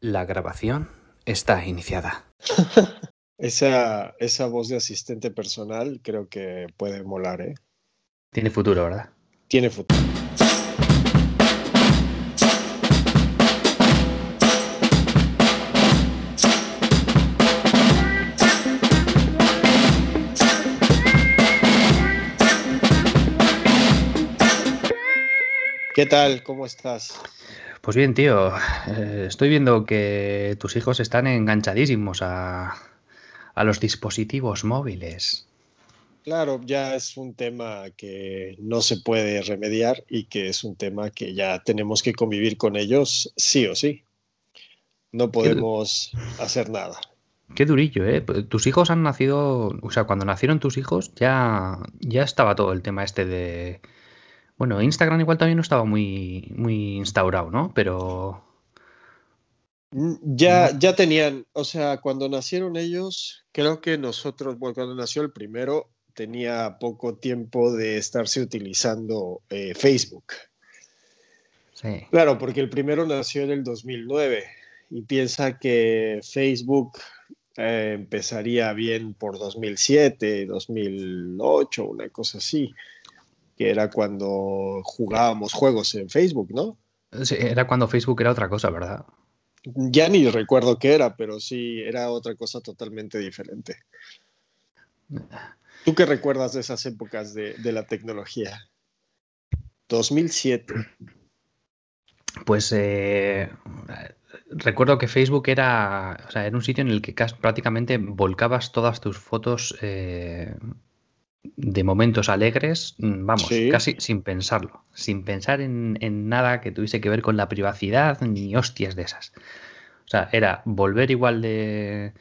La grabación está iniciada. esa, esa voz de asistente personal creo que puede molar, ¿eh? Tiene futuro, ¿verdad? Tiene futuro. ¿Qué tal? ¿Cómo estás? Pues bien, tío, eh, estoy viendo que tus hijos están enganchadísimos a, los dispositivos móviles. Claro, ya es un tema que no se puede remediar y que es un tema que ya tenemos que convivir con ellos sí o sí. No podemos hacer nada. Qué durillo, ¿eh? Tus hijos han nacido, o sea, cuando nacieron tus hijos ya, ya estaba todo el tema este de bueno, Instagram igual también no estaba muy, muy instaurado, ¿no? Pero. Mm, ya, ya tenían, o sea, cuando nacieron ellos, creo que nosotros, bueno, cuando nació el primero, tenía poco tiempo de estarse utilizando eh, Facebook. Sí. Claro, porque el primero nació en el 2009 y piensa que Facebook eh, empezaría bien por 2007, 2008, una cosa así que era cuando jugábamos juegos en Facebook, ¿no? Sí, era cuando Facebook era otra cosa, ¿verdad? Ya ni recuerdo qué era, pero sí, era otra cosa totalmente diferente. ¿Tú qué recuerdas de esas épocas de, la tecnología? 2007. Pues eh, recuerdo que Facebook era, o sea, era un sitio en el que prácticamente volcabas todas tus fotos eh, de momentos alegres, mm, vamos, casi sin pensarlo, sin pensar en, nada que tuviese que ver con la privacidad ni hostias de esas. O sea, era volver igual de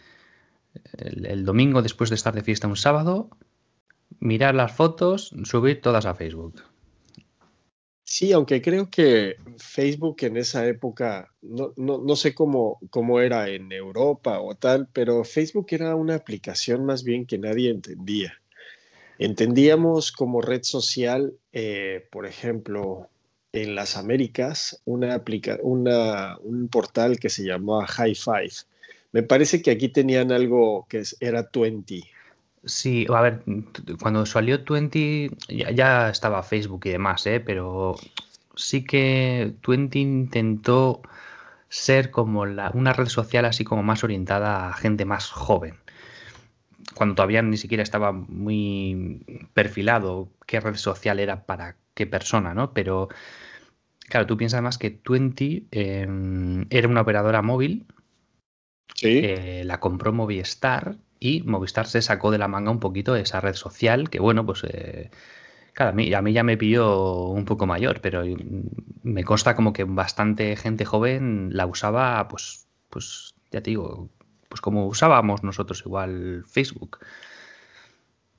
el, domingo después de estar de fiesta un sábado, mirar las fotos, subir todas a Facebook. Sí, aunque creo que Facebook en esa época, no, no, sé cómo, cómo era en Europa o tal, pero Facebook era una aplicación más bien que nadie entendía. Entendíamos como red social, eh, por ejemplo, en las Américas, una un portal que se llamaba High Five. Me parece que aquí tenían algo que era 20. Sí, a ver, cuando salió 20 ya, estaba Facebook y demás, ¿eh? pero sí que 20 intentó ser como una red social así como más orientada a gente más joven cuando todavía ni siquiera estaba muy perfilado qué red social era para qué persona, ¿no? Pero claro, tú piensas más que Twenty em, era una operadora móvil, ¿Sí? la compró Movistar y Movistar se sacó de la manga un poquito de esa red social que, bueno, pues... Eh, claro, a mí, a mí ya me pilló un poco mayor, pero me consta como que bastante gente joven la usaba, pues, pues ya te digo, pues como usábamos nosotros igual Facebook.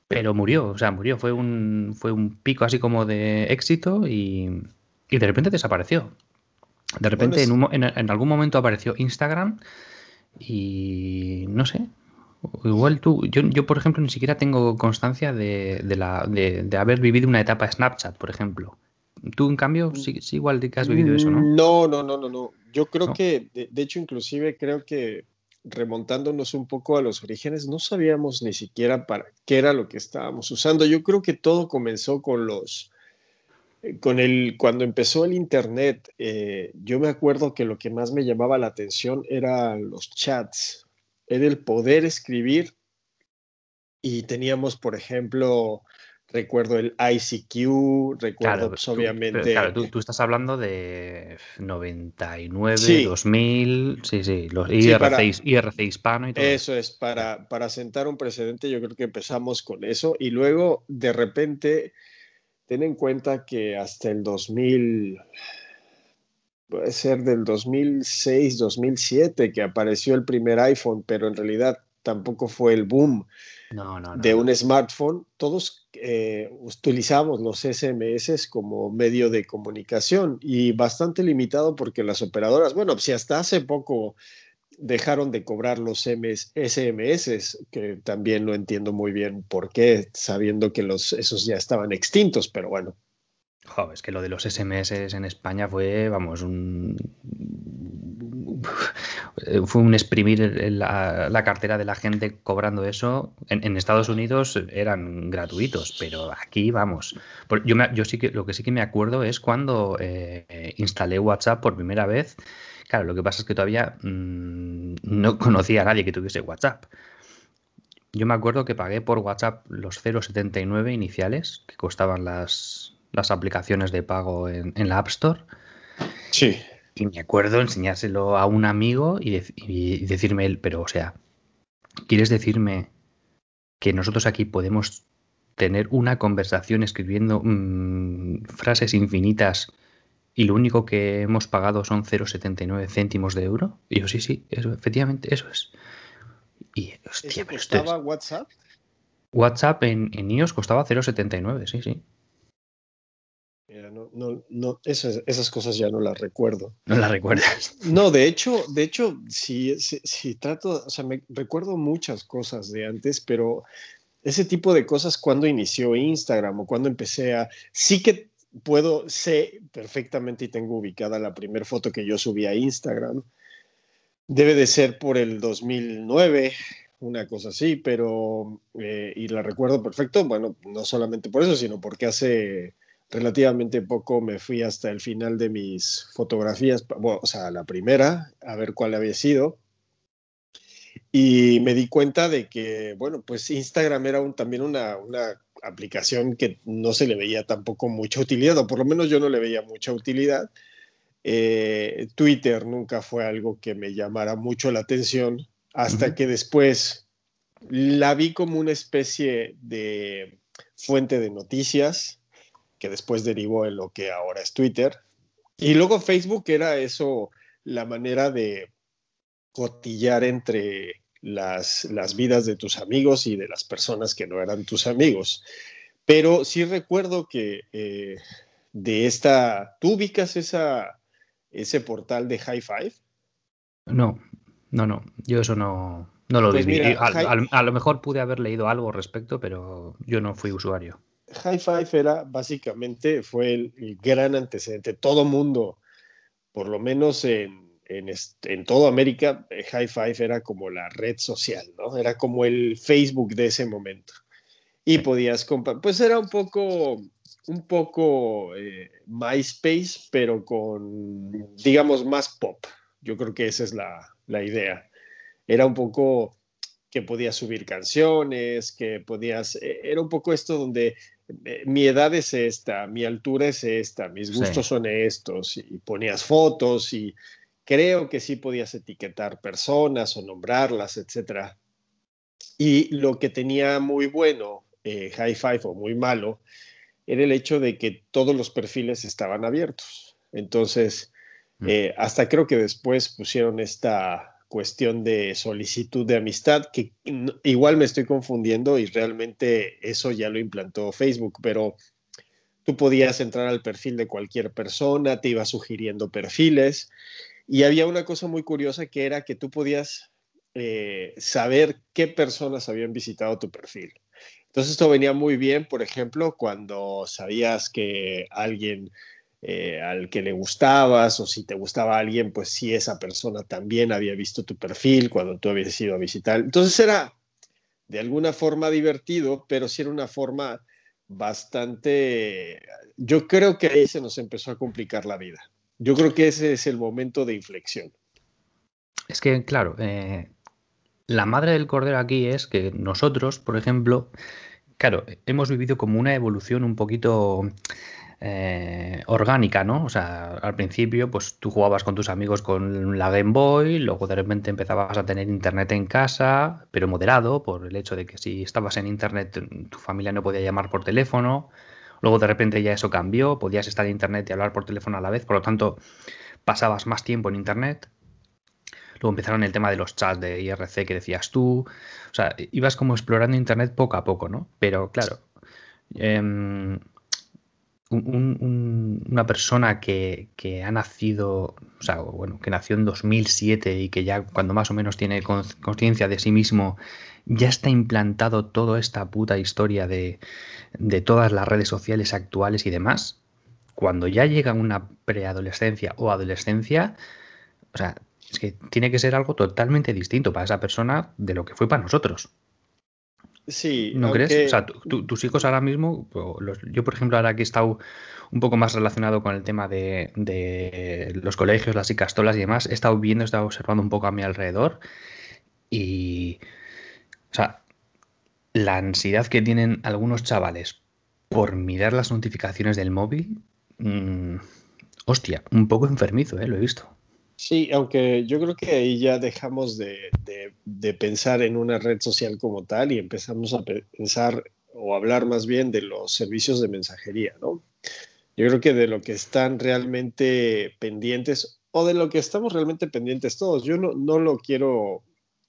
Pero murió, o sea, murió. Fue un, fue un pico así como de éxito y, de repente desapareció. De repente en, algún momento apareció Instagram y no sé. Igual tú, yo, yo por ejemplo ni siquiera tengo constancia de, la, de, haber vivido una etapa Snapchat, por ejemplo. Tú, en cambio, sí, igual que has vivido eso, ¿no? No, no, no, no, no. Yo creo que, de, hecho, inclusive creo que remontándonos un poco a los orígenes, no sabíamos ni siquiera para qué era lo que estábamos usando. Yo creo que todo comenzó con los, eh, con el, cuando empezó el Internet, eh, yo me acuerdo que lo que más me llamaba la atención eran los chats, era el poder escribir y teníamos, por ejemplo, recuerdo el ICQ, recuerdo pues, obviamente... claro, tú, estás hablando de 99, 2000, sí, sí, los IRC, hispano y todo. Eso. Es, para, para sentar un precedente yo creo que empezamos con eso y luego de repente ten en cuenta que hasta el 2000... Puede ser del 2006, 2007 que apareció el primer iPhone, pero en realidad tampoco fue el boom de un smartphone, todos eh, utilizamos los SMS como medio de comunicación y bastante limitado porque las operadoras, bueno, si hasta hace poco dejaron de cobrar los SMS, que también no entiendo muy bien por qué, sabiendo que los, esos ya estaban extintos, pero bueno. Joder, es que lo de los SMS en España fue, vamos, un, fue un exprimir la, cartera de la gente cobrando eso. En, Estados Unidos eran gratuitos, pero aquí vamos. Yo, yo sí que lo que sí que me acuerdo es cuando eh, instalé WhatsApp por primera vez. Claro, lo que pasa es que todavía mm, no conocía a nadie que tuviese WhatsApp. Yo me acuerdo que pagué por WhatsApp los 0,79 iniciales que costaban las, las aplicaciones de pago en la App Store. Sí. Y me acuerdo enseñárselo a un amigo y, decirme él, pero o sea, ¿quieres decirme que nosotros aquí podemos tener una conversación escribiendo mm, frases infinitas y lo único que hemos pagado son 0,79 céntimos de euro? Y yo, sí, sí, eso, efectivamente, eso es. Y, hostia, costaba WhatsApp? WhatsApp en, en iOS costaba 0,79, sí, sí no, no, esas, esas, cosas ya no las recuerdo. No las recuerdas. No, de hecho, de hecho, si, si, trato, o sea, me recuerdo muchas cosas de antes, pero ese tipo de cosas cuando inició Instagram o cuando empecé a, sí que puedo, sé perfectamente y tengo ubicada la primera foto que yo subí a Instagram. Debe de ser por el 2009, una cosa así, pero, eh, y la recuerdo perfecto, bueno, no solamente por eso, sino porque hace relativamente poco me fui hasta el final de mis fotografías, o sea, la primera, a ver cuál había sido. Y me di cuenta de que, bueno, pues Instagram era un, también una, una aplicación que no se le veía tampoco mucha utilidad, o por lo menos yo no le veía mucha utilidad. Eh, Twitter nunca fue algo que me llamara mucho la atención, hasta que después la vi como una especie de fuente de noticias, que después derivó en lo que ahora es Twitter. Y luego Facebook era eso, la manera de cotillar entre las, las vidas de tus amigos y de las personas que no eran tus amigos. Pero sí recuerdo que eh, de esta, ¿tú ubicas esa, ese portal de High Five? No, no, no, yo eso no, no lo pues vi. a, lo mejor pude haber leído algo al respecto, pero yo no fui usuario. High Five era básicamente, fue el, gran antecedente. Todo mundo, por lo menos en, en, en toda América, eh, High Five era como la red social, ¿no? Era como el Facebook de ese momento. Y podías comprar, pues era un poco, un poco eh, MySpace, pero con, digamos, más pop. Yo creo que esa es la, la idea. Era un poco que podías subir canciones, que podías, eh, era un poco esto donde eh, mi edad es esta, mi altura es esta, mis gustos son estos, y ponías fotos y creo que sí podías etiquetar personas o nombrarlas, etc. Y lo que tenía muy bueno eh, High Five o muy malo era el hecho de que todos los perfiles estaban abiertos. Entonces, mm. eh, hasta creo que después pusieron esta cuestión de solicitud de amistad, que igual me estoy confundiendo y realmente eso ya lo implantó Facebook, pero tú podías entrar al perfil de cualquier persona, te iba sugiriendo perfiles y había una cosa muy curiosa que era que tú podías eh, saber qué personas habían visitado tu perfil. Entonces esto venía muy bien, por ejemplo, cuando sabías que alguien eh, al que le gustabas o si te gustaba alguien, pues si esa persona también había visto tu perfil cuando tú habías ido a visitar. Entonces era de alguna forma divertido, pero sí era una forma bastante, yo creo que ahí se nos empezó a complicar la vida. Yo creo que ese es el momento de inflexión. Es que, claro, eh, la madre del cordero aquí es que nosotros, por ejemplo, claro, hemos vivido como una evolución un poquito eh, orgánica, ¿no? O sea, al principio, pues tú jugabas con tus amigos con la Game Boy, luego de repente empezabas a tener internet en casa, pero moderado, por el hecho de que si estabas en internet tu familia no podía llamar por teléfono. Luego de repente ya eso cambió, podías estar en internet y hablar por teléfono a la vez, por lo tanto pasabas más tiempo en internet. Luego empezaron el tema de los chats de IRC que decías tú. O sea, ibas como explorando internet poco a poco, ¿no? Pero claro, una persona que, ha nacido, o sea, bueno, que nació en 2007 y que ya cuando más o menos tiene conciencia de sí mismo, ya está implantado toda esta puta historia de, de todas las redes sociales actuales y demás, cuando ya llega una preadolescencia o adolescencia, o sea, es que tiene que ser algo totalmente distinto para esa persona de lo que fue para nosotros. Sí. ¿No crees? O sea, tus hijos ahora mismo, yo por ejemplo ahora que he estado un poco más relacionado con el tema de, los colegios, las icastolas y demás, he estado viendo, he estado observando un poco a mi alrededor y, o sea, la ansiedad que tienen algunos chavales por mirar las notificaciones del móvil, mm, hostia, un poco enfermizo, ¿eh? lo he visto. Sí, aunque yo creo que ahí ya dejamos de, pensar en una red social como tal y empezamos a pensar o hablar más bien de los servicios de mensajería, ¿no? Yo creo que de lo que están realmente pendientes o de lo que estamos realmente pendientes todos. Yo no, no lo quiero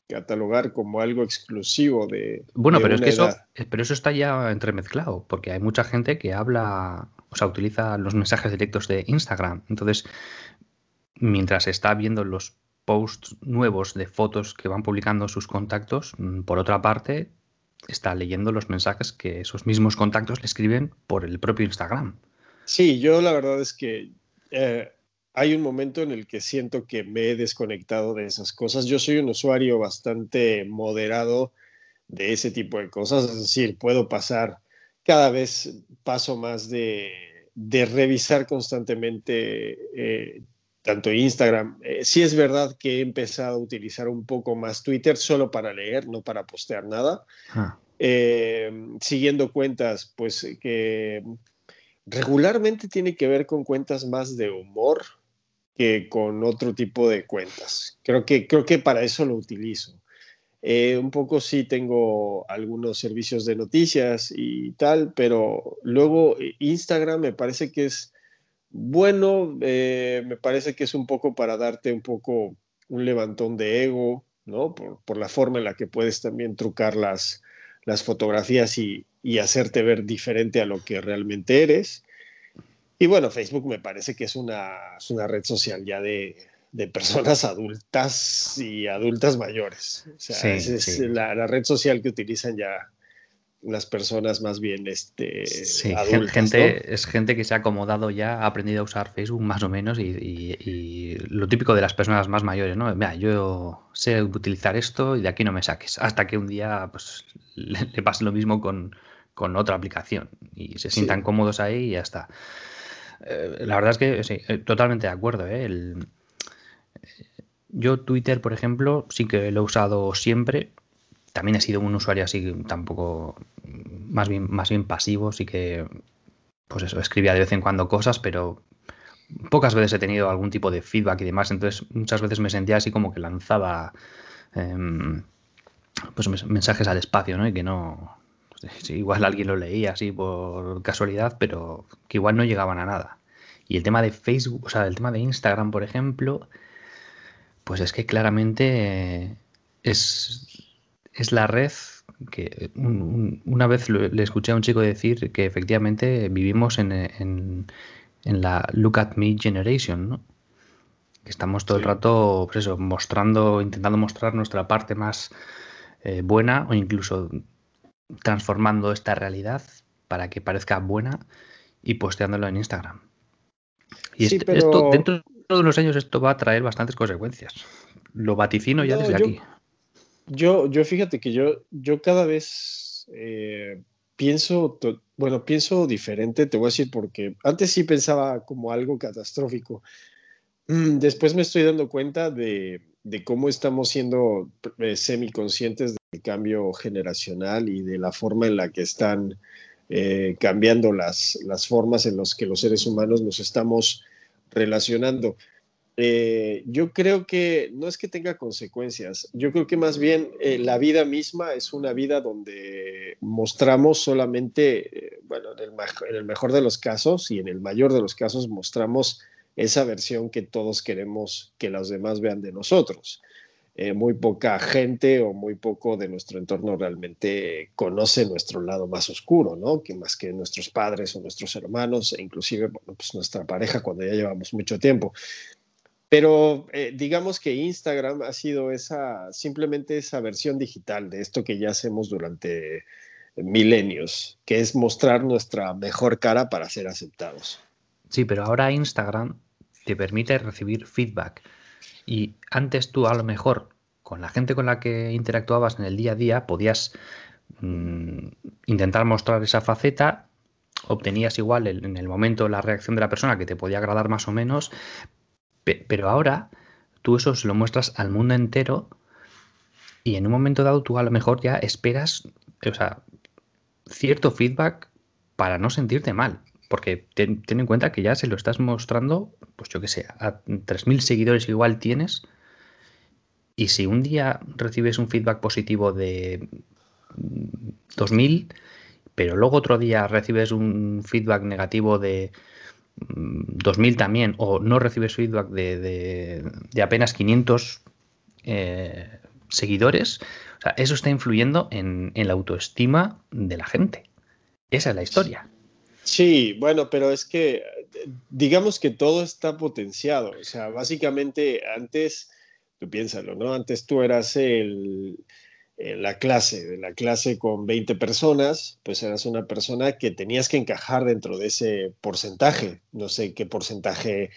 catalogar como algo exclusivo de. Bueno, pero es que eso, pero eso está ya entremezclado, porque hay mucha gente que habla, o sea, utiliza los mensajes directos de Instagram. Entonces, mientras está viendo los posts nuevos de fotos que van publicando sus contactos, mm, por otra parte, está leyendo los mensajes que esos mismos contactos le escriben por el propio Instagram. Sí, yo la verdad es que eh, hay un momento en el que siento que me he desconectado de esas cosas. Yo soy un usuario bastante moderado de ese tipo de cosas, es decir, puedo pasar, cada vez paso más de, revisar constantemente eh, tanto Instagram. Eh, sí es verdad que he empezado a utilizar un poco más Twitter solo para leer, no para postear nada. Ah. Eh, siguiendo cuentas, pues que regularmente tiene que ver con cuentas más de humor que con otro tipo de cuentas. Creo que, creo que para eso lo utilizo. Eh, un poco sí tengo algunos servicios de noticias y tal, pero luego Instagram me parece que es bueno, eh, me parece que es un poco para darte un poco un levantón de ego, ¿no? Por, la forma en la que puedes también trucar las, las fotografías y, hacerte ver diferente a lo que realmente eres. Y bueno, Facebook me parece que es una, una red social ya de, personas adultas y adultas mayores. O sea, es, La, la, red social que utilizan ya unas personas más bien este, gente, es gente que se ha acomodado ya, ha aprendido a usar Facebook más o menos y, lo típico de las personas más mayores, ¿no? Mira, yo sé utilizar esto y de aquí no me saques, hasta que un día pues, le, pase lo mismo con, otra aplicación y se sientan cómodos ahí y ya está. Eh, la verdad es que sí, eh, totalmente de acuerdo. ¿eh? El, yo Twitter, por ejemplo, sí que lo he usado siempre, también he sido un usuario así tampoco más bien más bien pasivo sí que pues eso escribía de vez en cuando cosas pero pocas veces he tenido algún tipo de feedback y demás. Entonces muchas veces me sentía así como que lanzaba em, pues mensajes al espacio no y que no igual alguien lo leía así por casualidad pero que igual no llegaban a nada. Y el tema de Facebook o sea el tema de Instagram por ejemplo pues es que claramente es es la red que una vez le escuché a un chico decir que efectivamente vivimos en, la Look at Me Generation, ¿no? Que estamos todo el rato, pues eso, mostrando, intentando mostrar nuestra parte más eh, buena o incluso transformando esta realidad para que parezca buena y posteándolo en Instagram. Y esto, dentro de unos años esto va a traer bastantes consecuencias. Lo vaticino ya desde aquí. Yo, yo fíjate que yo, yo cada vez eh, pienso, bueno, pienso diferente, te voy a decir porque antes sí pensaba como algo catastrófico. Mm, después me estoy dando cuenta de, cómo estamos siendo eh, semiconscientes del cambio generacional y de la forma en la que están eh, cambiando las, las formas en las que los seres humanos nos estamos relacionando. Eh, yo creo que no es que tenga consecuencias, yo creo que más bien eh, la vida misma es una vida donde mostramos solamente, eh, bueno, en el, mejor de los casos y en el mayor de los casos mostramos esa versión que todos queremos que los demás vean de nosotros. muy poca gente o muy poco de nuestro entorno realmente conoce nuestro lado más oscuro, ¿no? Que más que nuestros padres o nuestros hermanos e inclusive, pues nuestra pareja cuando ya llevamos mucho tiempo. Pero eh, digamos que Instagram ha sido esa, simplemente esa versión digital de esto que ya hacemos durante milenios, que es mostrar nuestra mejor cara para ser aceptados. Sí, pero ahora Instagram te permite recibir feedback. Y antes tú a lo mejor con la gente con la que interactuabas en el día a día podías mm, intentar mostrar esa faceta, obtenías igual en el momento la reacción de la persona que te podía agradar más o menos, pero ahora tú eso se lo muestras al mundo entero y en un momento dado tú a lo mejor ya esperas, o sea, cierto feedback para no sentirte mal. Porque ten, en cuenta que ya se lo estás mostrando, pues yo que sé, a 3.000 seguidores igual tienes. Y si un día recibes un feedback positivo de 2.000, pero luego otro día recibes un feedback negativo de 2.000 también, o no recibes feedback de, apenas 500 eh, seguidores, o sea, eso está influyendo en, en la autoestima de la gente. Esa es la historia. Sí, bueno, pero es que digamos que todo está potenciado. O sea, básicamente antes, tú piénsalo, ¿no? Antes tú eras el, la clase, de la clase con 20 personas, pues eras una persona que tenías que encajar dentro de ese porcentaje. No sé qué porcentaje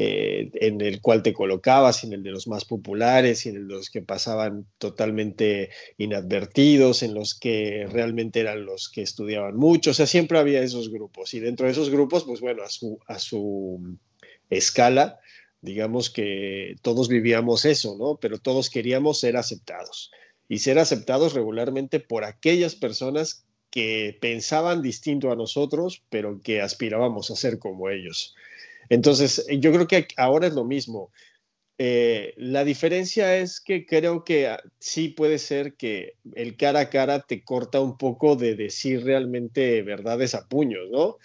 eh, en el cual te colocabas, en el de los más populares, en el de los que pasaban totalmente inadvertidos, en los que realmente eran los que estudiaban mucho, o sea, siempre había esos grupos, y dentro de esos grupos, pues bueno, a su, a su escala, digamos que todos vivíamos eso, ¿no? Pero todos queríamos ser aceptados, y ser aceptados regularmente por aquellas personas que pensaban distinto a nosotros, pero que aspirábamos a ser como ellos. Entonces, yo creo que ahora es lo mismo. Eh, la diferencia es que creo que ah, sí puede ser que el cara a cara te corta un poco de decir realmente verdades a puños, ¿no?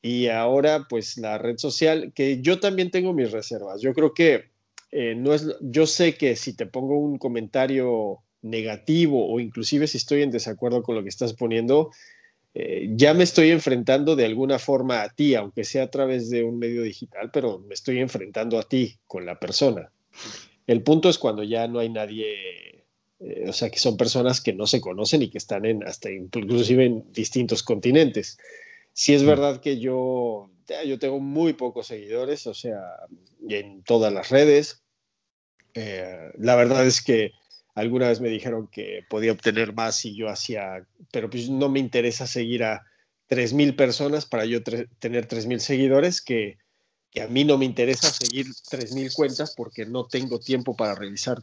Y ahora, pues la red social, que yo también tengo mis reservas. Yo creo que eh, no es, yo sé que si te pongo un comentario negativo o inclusive si estoy en desacuerdo con lo que estás poniendo, eh, ya me estoy enfrentando de alguna forma a ti, aunque sea a través de un medio digital, pero me estoy enfrentando a ti con la persona. El punto es cuando ya no hay nadie, eh, o sea, que son personas que no se conocen y que están en hasta inclusive en distintos continentes. Si es mm. verdad que yo, yo tengo muy pocos seguidores, o sea, en todas las redes. Eh, la verdad es que Alguna vez me dijeron que podía obtener más si yo hacía, pero pues no me interesa seguir a 3.000 personas para yo tener 3.000 seguidores, que, que a mí no me interesa seguir 3.000 cuentas porque no tengo tiempo para revisar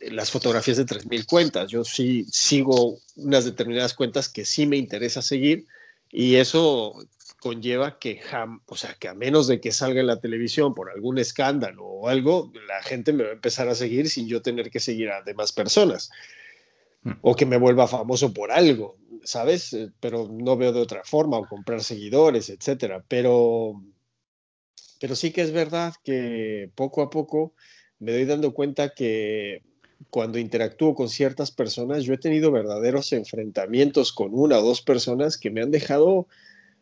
las fotografías de 3.000 cuentas. Yo sí sigo unas determinadas cuentas que sí me interesa seguir y eso conlleva que, o sea, que a menos de que salga en la televisión por algún escándalo o algo, la gente me va a empezar a seguir sin yo tener que seguir a demás personas. Mm. O que me vuelva famoso por algo, ¿sabes? Eh, pero no veo de otra forma, o comprar seguidores, etcétera. Pero, pero sí que es verdad que poco a poco me doy dando cuenta que cuando interactúo con ciertas personas, yo he tenido verdaderos enfrentamientos con una o dos personas que me han dejado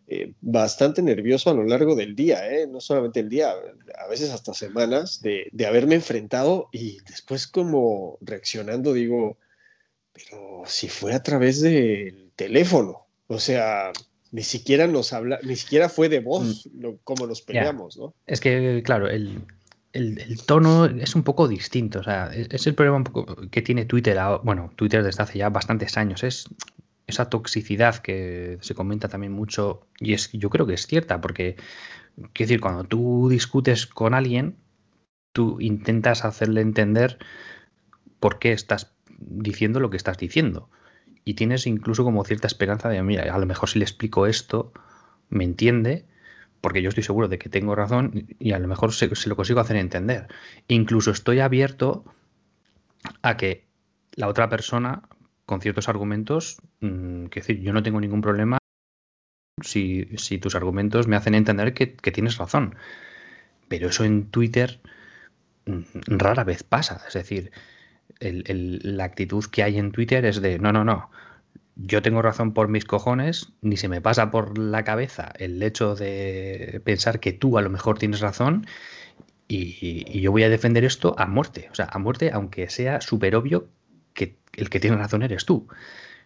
eh, bastante nervioso a lo largo del día, ¿eh? no solamente el día, a veces hasta semanas, de, haberme enfrentado y después como reaccionando digo, pero si fue a través del teléfono, o sea, ni siquiera nos habla, ni siquiera fue de voz mm. como nos peleamos, ¿no? Es que, claro, el, tono es un poco distinto. O sea, es, el problema un poco que tiene Twitter, bueno, Twitter desde hace ya bastantes años. Es esa toxicidad que se comenta también mucho, y es yo creo que es cierta, porque quiero decir, cuando tú discutes con alguien, tú intentas hacerle entender por qué estás diciendo lo que estás diciendo. Y tienes incluso como cierta esperanza de, mira, a lo mejor si le explico esto, me entiende, porque yo estoy seguro de que tengo razón y a lo mejor se, se lo consigo hacer entender. Incluso estoy abierto a que la otra persona con ciertos argumentos, mm, que decir, yo no tengo ningún problema si, tus argumentos me hacen entender que, tienes razón. Pero eso en Twitter mm, rara vez pasa. Es decir, la actitud que hay en Twitter es de, no, no, no, yo tengo razón por mis cojones, ni se me pasa por la cabeza el hecho de pensar que tú a lo mejor tienes razón y, y yo voy a defender esto a muerte. O sea, a muerte, aunque sea súper obvio que el que tiene razón eres tú.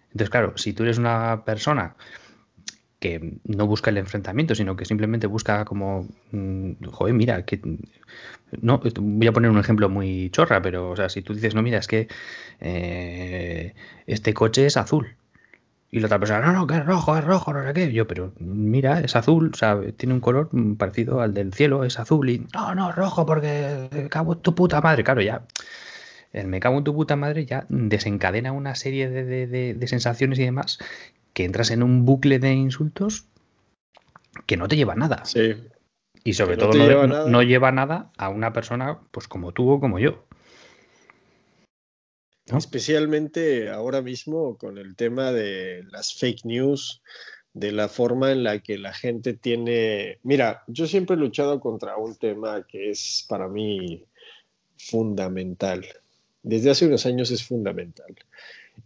Entonces, claro, si tú eres una persona que no busca el enfrentamiento, sino que simplemente busca como, mm, joder, mira, que no, voy a poner un ejemplo muy chorra, pero o sea, si tú dices, no, mira, es que eh, este coche es azul. Y la otra persona, no, no, que es rojo, es rojo, no sé qué. Yo, pero mira, es azul, o sea, tiene un color parecido al del cielo, es azul. Y no, no, rojo, porque en tu puta madre. Claro, ya. El me cago en tu puta madre ya desencadena una serie de sensaciones y demás que entras en un bucle de insultos que no te lleva a nada. Sí. Y sobre todo no, lleva no, lleva nada a una persona pues como tú o como yo. Especialmente ahora mismo con el tema de las fake news, de la forma en la que la gente tiene... Mira, yo siempre he luchado contra un tema que es para mí fundamental. Desde hace unos años es fundamental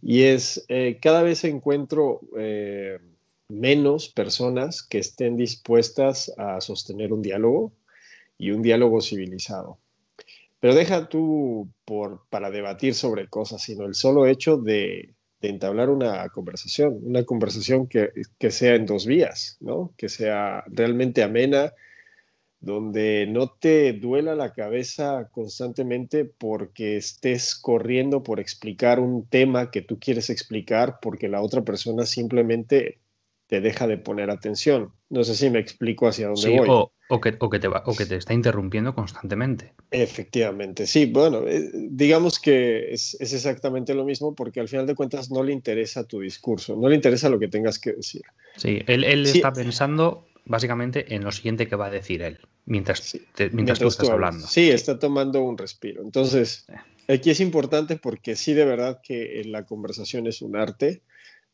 y es eh, cada vez encuentro eh, menos personas que estén dispuestas a sostener un diálogo y un diálogo civilizado. Pero deja tú por, para debatir sobre cosas, sino el solo hecho de, de entablar una conversación, una conversación que, que, sea en dos vías, ¿no? que sea realmente amena, donde no te duela la cabeza constantemente porque estés corriendo por explicar un tema que tú quieres explicar porque la otra persona simplemente te deja de poner atención. No sé si me explico hacia dónde voy. O, o, que, o, que te va, o que te está interrumpiendo constantemente. Efectivamente, sí. Bueno, eh, digamos que es, es, exactamente lo mismo porque al final de cuentas no le interesa tu discurso, no le interesa lo que tengas que decir. Sí, él, él está pensando básicamente en lo siguiente que va a decir él mientras, mientras, tú estás hablando. Sí, está tomando un respiro. Entonces, aquí es importante porque sí, de verdad que la conversación es un arte.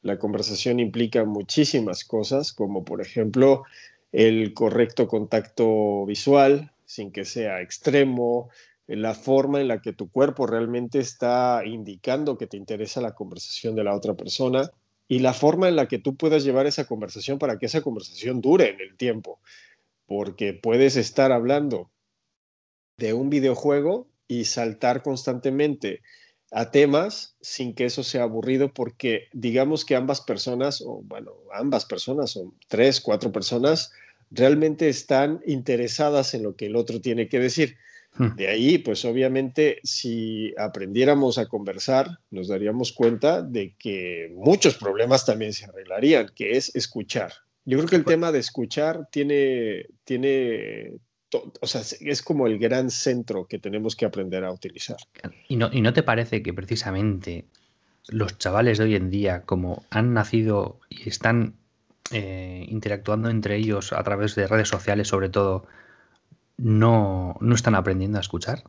La conversación implica muchísimas cosas, como por ejemplo el correcto contacto visual, sin que sea extremo, la forma en la que tu cuerpo realmente está indicando que te interesa la conversación de la otra persona y la forma en la que tú puedas llevar esa conversación para que esa conversación dure en el tiempo porque puedes estar hablando de un videojuego y saltar constantemente a temas sin que eso sea aburrido porque digamos que ambas personas, o bueno, ambas personas, son tres, cuatro personas, realmente están interesadas en lo que el otro tiene que decir. Hmm. De ahí, pues obviamente, si aprendiéramos a conversar, nos daríamos cuenta de que muchos problemas también se arreglarían, que es escuchar. Yo creo que el tema de escuchar tiene, tiene o sea, es como el gran centro que tenemos que aprender a utilizar. ¿Y no, ¿Y no te parece que precisamente los chavales de hoy en día, como han nacido y están eh, interactuando entre ellos a través de redes sociales sobre todo, no, no están aprendiendo a escuchar?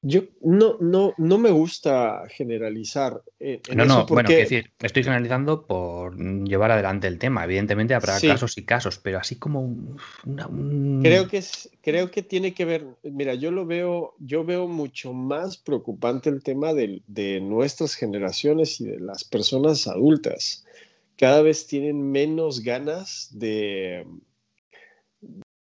Yo no, no, no me gusta generalizar. Eh, no, no, bueno, es decir, estoy generalizando por llevar adelante el tema. Evidentemente habrá casos y casos, pero así como Creo que es, creo que tiene que ver, mira, yo lo veo, yo veo mucho más preocupante el tema de, de nuestras generaciones y de las personas adultas. Cada vez tienen menos ganas de,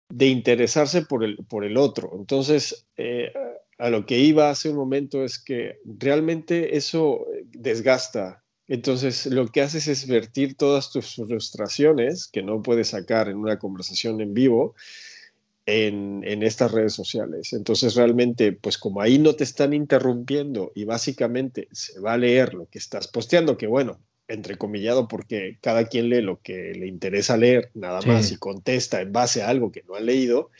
de interesarse por el, por el otro. Entonces, eh, a lo que iba hace un momento es que realmente eso desgasta. Entonces, lo que haces es vertir todas tus frustraciones que no puedes sacar en una conversación en vivo en, en, estas redes sociales. Entonces, realmente, pues como ahí no te están interrumpiendo y básicamente se va a leer lo que estás posteando, que bueno, entrecomillado porque cada quien lee lo que le interesa leer, nada más, y contesta en base a algo que no ha leído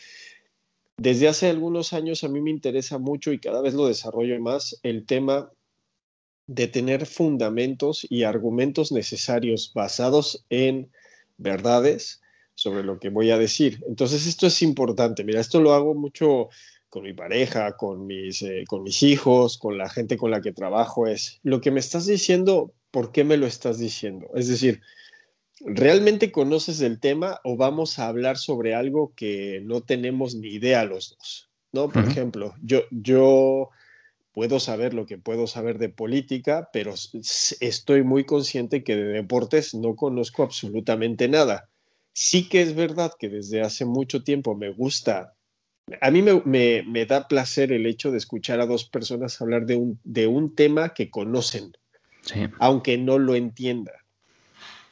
desde hace algunos años a mí me interesa mucho y cada vez lo desarrollo más el tema de tener fundamentos y argumentos necesarios basados en verdades sobre lo que voy a decir. Entonces esto es importante. Mira, esto lo hago mucho con mi pareja, con mis, eh, con mis hijos, con la gente con la que trabajo. Es lo que me estás diciendo, ¿por qué me lo estás diciendo? Es decir, ¿realmente conoces el tema o vamos a hablar sobre algo que no tenemos ni idea los dos? ¿No? Por ejemplo, yo, yo puedo saber lo que puedo saber de política, pero estoy muy consciente que de deportes no conozco absolutamente nada. Sí que es verdad que desde hace mucho tiempo me gusta, a mí me, me, da placer el hecho de escuchar a dos personas hablar de un, de un tema que conocen, aunque no lo entienda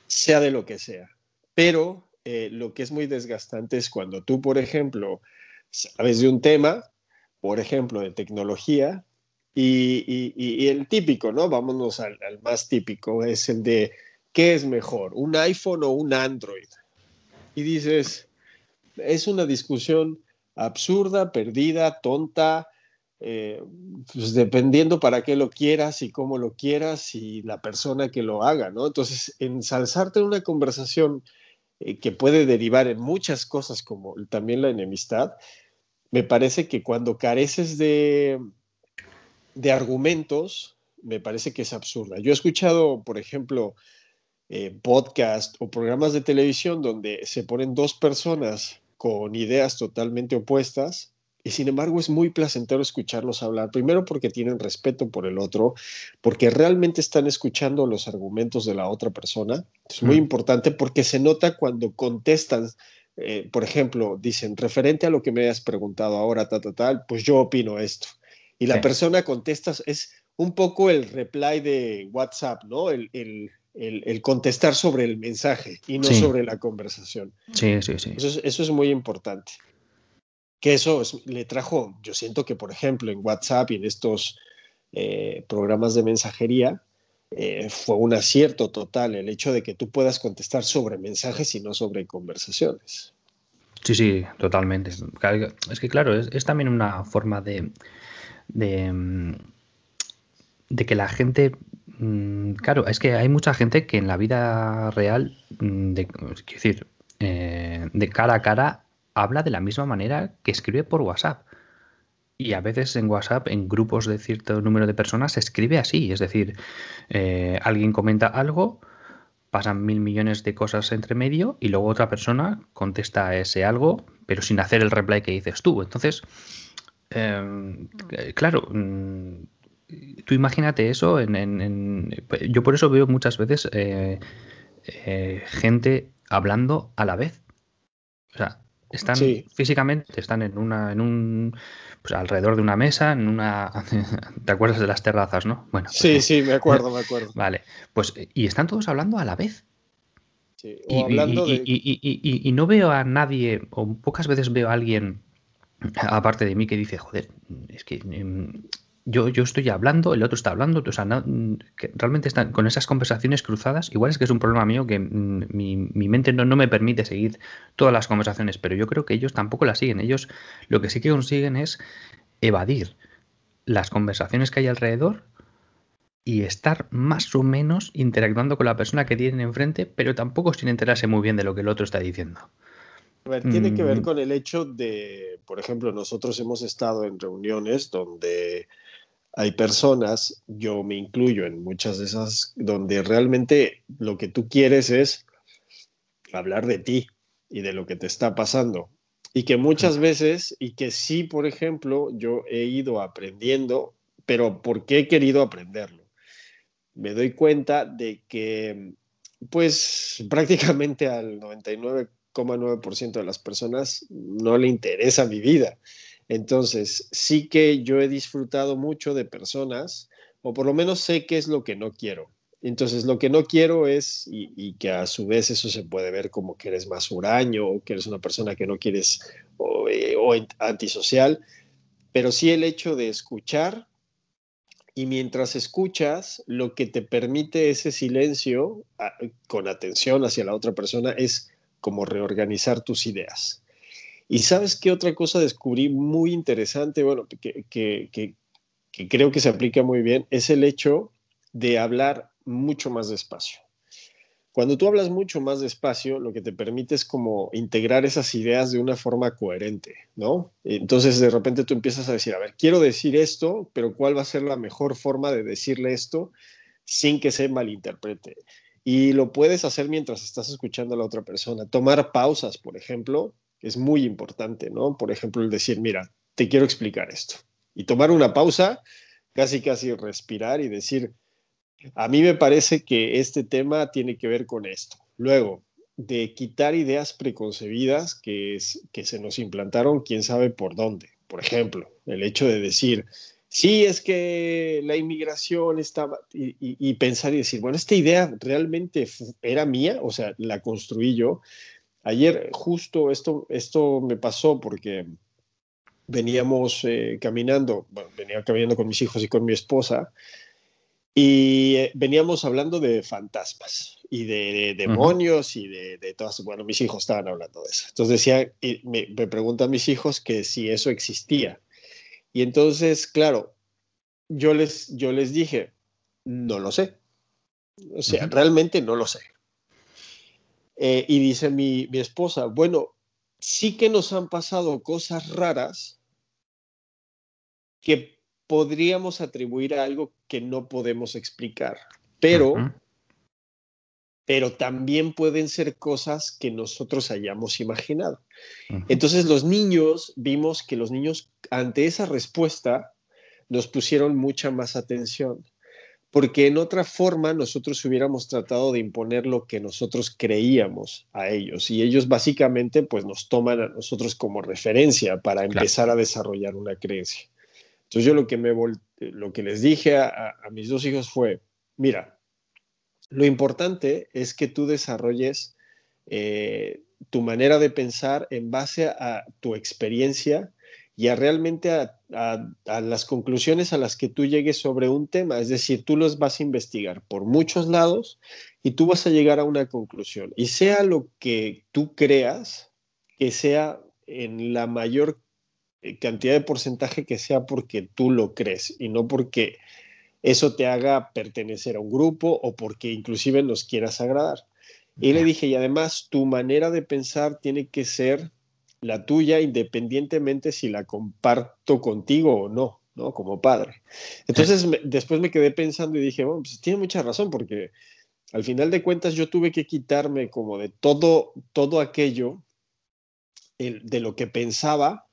sea de lo que sea. Pero eh, lo que es muy desgastante es cuando tú, por ejemplo, sabes de un tema, por ejemplo, de tecnología, y, el típico, ¿no? Vámonos al, más típico, es el de, ¿qué es mejor, un iPhone o un Android? Y dices, es una discusión absurda, perdida, tonta, eh, pues dependiendo para qué lo quieras y cómo lo quieras y la persona que lo haga, ¿no? Entonces, ensalzarte en una conversación eh, que puede derivar en muchas cosas como también la enemistad, me parece que cuando careces de, de argumentos, me parece que es absurda. Yo he escuchado, por ejemplo, eh, podcast o programas de televisión donde se ponen dos personas con ideas totalmente opuestas y sin embargo es muy placentero escucharlos hablar, primero porque tienen respeto por el otro, porque realmente están escuchando los argumentos de la otra persona. Es muy mm. importante porque se nota cuando contestan, eh, por ejemplo, dicen, referente a lo que me has preguntado ahora, tal, tal, tal, pues yo opino esto. Y la persona contesta, es un poco el reply de WhatsApp, ¿no? El, contestar sobre el mensaje y no sobre la conversación. Sí, sí, sí. Eso es, muy importante. Que eso le trajo, yo siento que, por ejemplo, en WhatsApp y en estos eh, programas de mensajería, eh, fue un acierto total el hecho de que tú puedas contestar sobre mensajes y no sobre conversaciones. Sí, sí, totalmente. Es que claro, es también una forma de, de, de que la gente mm, Claro, es que hay mucha gente que en la vida real, mm, de, decir, eh, de cara a cara, habla de la misma manera que escribe por WhatsApp. Y a veces en WhatsApp, en grupos de cierto número de personas, se escribe así. Es decir, eh, alguien comenta algo, pasan mil millones de cosas entre medio y luego otra persona contesta a ese algo, pero sin hacer el reply que dices tú. Entonces, Em, claro, mm, tú imagínate eso. En, yo por eso veo muchas veces eh, eh, gente hablando a la vez. O sea, están físicamente, están en una, en un, pues alrededor de una mesa, en una, ¿te acuerdas de las terrazas, no? Bueno. Pues sí, sí, me acuerdo, me acuerdo. Vale, pues y están todos hablando a la vez. y, hablando y, no veo a nadie, o pocas veces veo a alguien aparte de mí que dice, joder, es que em, yo, yo estoy hablando, el otro está hablando, o sea, que realmente están con esas conversaciones cruzadas. Igual es que es un problema mío que mm, mi, mente no, no, me permite seguir todas las conversaciones, pero yo creo que ellos tampoco las siguen. Ellos lo que sí que consiguen es evadir las conversaciones que hay alrededor y estar más o menos interactuando con la persona que tienen enfrente, pero tampoco sin enterarse muy bien de lo que el otro está diciendo. A ver, tiene que ver mm. con el hecho de, por ejemplo, nosotros hemos estado en reuniones donde hay personas, yo me incluyo en muchas de esas, donde realmente lo que tú quieres es hablar de ti y de lo que te está pasando. Y que muchas veces, y que sí, por ejemplo, yo he ido aprendiendo, pero ¿por qué he querido aprenderlo? Me doy cuenta de que, pues prácticamente al 99 9% de las personas no le interesa mi vida. Entonces, sí que yo he disfrutado mucho de personas, o por lo menos sé qué es lo que no quiero. Entonces, lo que no quiero es, y, que a su vez eso se puede ver como que eres más huraño o que eres una persona que no quieres o, eh, antisocial, pero sí el hecho de escuchar y mientras escuchas, lo que te permite ese silencio con atención hacia la otra persona es como reorganizar tus ideas. Y sabes qué otra cosa descubrí muy interesante, bueno, que, creo que se aplica muy bien, es el hecho de hablar mucho más despacio. Cuando tú hablas mucho más despacio, lo que te permite es como integrar esas ideas de una forma coherente, ¿no? Entonces de repente tú empiezas a decir, a ver, quiero decir esto, pero ¿cuál va a ser la mejor forma de decirle esto sin que se malinterprete? Y lo puedes hacer mientras estás escuchando a la otra persona. Tomar pausas, por ejemplo, es muy importante, ¿no? Por ejemplo, el decir, mira, te quiero explicar esto. Y tomar una pausa, casi, casi respirar y decir, a mí me parece que este tema tiene que ver con esto. Luego, de quitar ideas preconcebidas que, se nos implantaron, quién sabe por dónde. Por ejemplo, el hecho de decir, Sí, es que la inmigración estaba, y, pensar y decir, bueno, esta idea realmente era mía, o sea, la construí yo. Ayer justo esto, esto me pasó porque veníamos eh, caminando, bueno, venía caminando con mis hijos y con mi esposa, y eh, veníamos hablando de fantasmas y de, demonios y de, todas, bueno, mis hijos estaban hablando de eso. Entonces decía, y me, me preguntan mis hijos que si eso existía. Y entonces, claro, yo les, yo les dije, no lo sé. O sea, realmente no lo sé. Eh, y dice mi, mi esposa, bueno, sí que nos han pasado cosas raras que podríamos atribuir a algo que no podemos explicar, pero, pero también pueden ser cosas que nosotros hayamos imaginado. Entonces los niños, vimos que los niños ante esa respuesta nos pusieron mucha más atención, porque en otra forma nosotros hubiéramos tratado de imponer lo que nosotros creíamos a ellos y ellos básicamente pues nos toman a nosotros como referencia para empezar a desarrollar una creencia. Entonces yo lo que, me lo que les dije a, mis dos hijos fue, mira, lo importante es que tú desarrolles eh, tu manera de pensar en base a tu experiencia y a realmente a, las conclusiones a las que tú llegues sobre un tema. Es decir, tú los vas a investigar por muchos lados y tú vas a llegar a una conclusión. Y sea lo que tú creas, que sea en la mayor eh, cantidad de porcentaje que sea porque tú lo crees y no porque eso te haga pertenecer a un grupo o porque inclusive nos quieras agradar. Y le dije, y además tu manera de pensar tiene que ser la tuya independientemente si la comparto contigo o no, ¿no? Como padre. Entonces después me quedé pensando y dije, bueno, pues tiene mucha razón porque al final de cuentas yo tuve que quitarme como de todo, todo aquello de lo que pensaba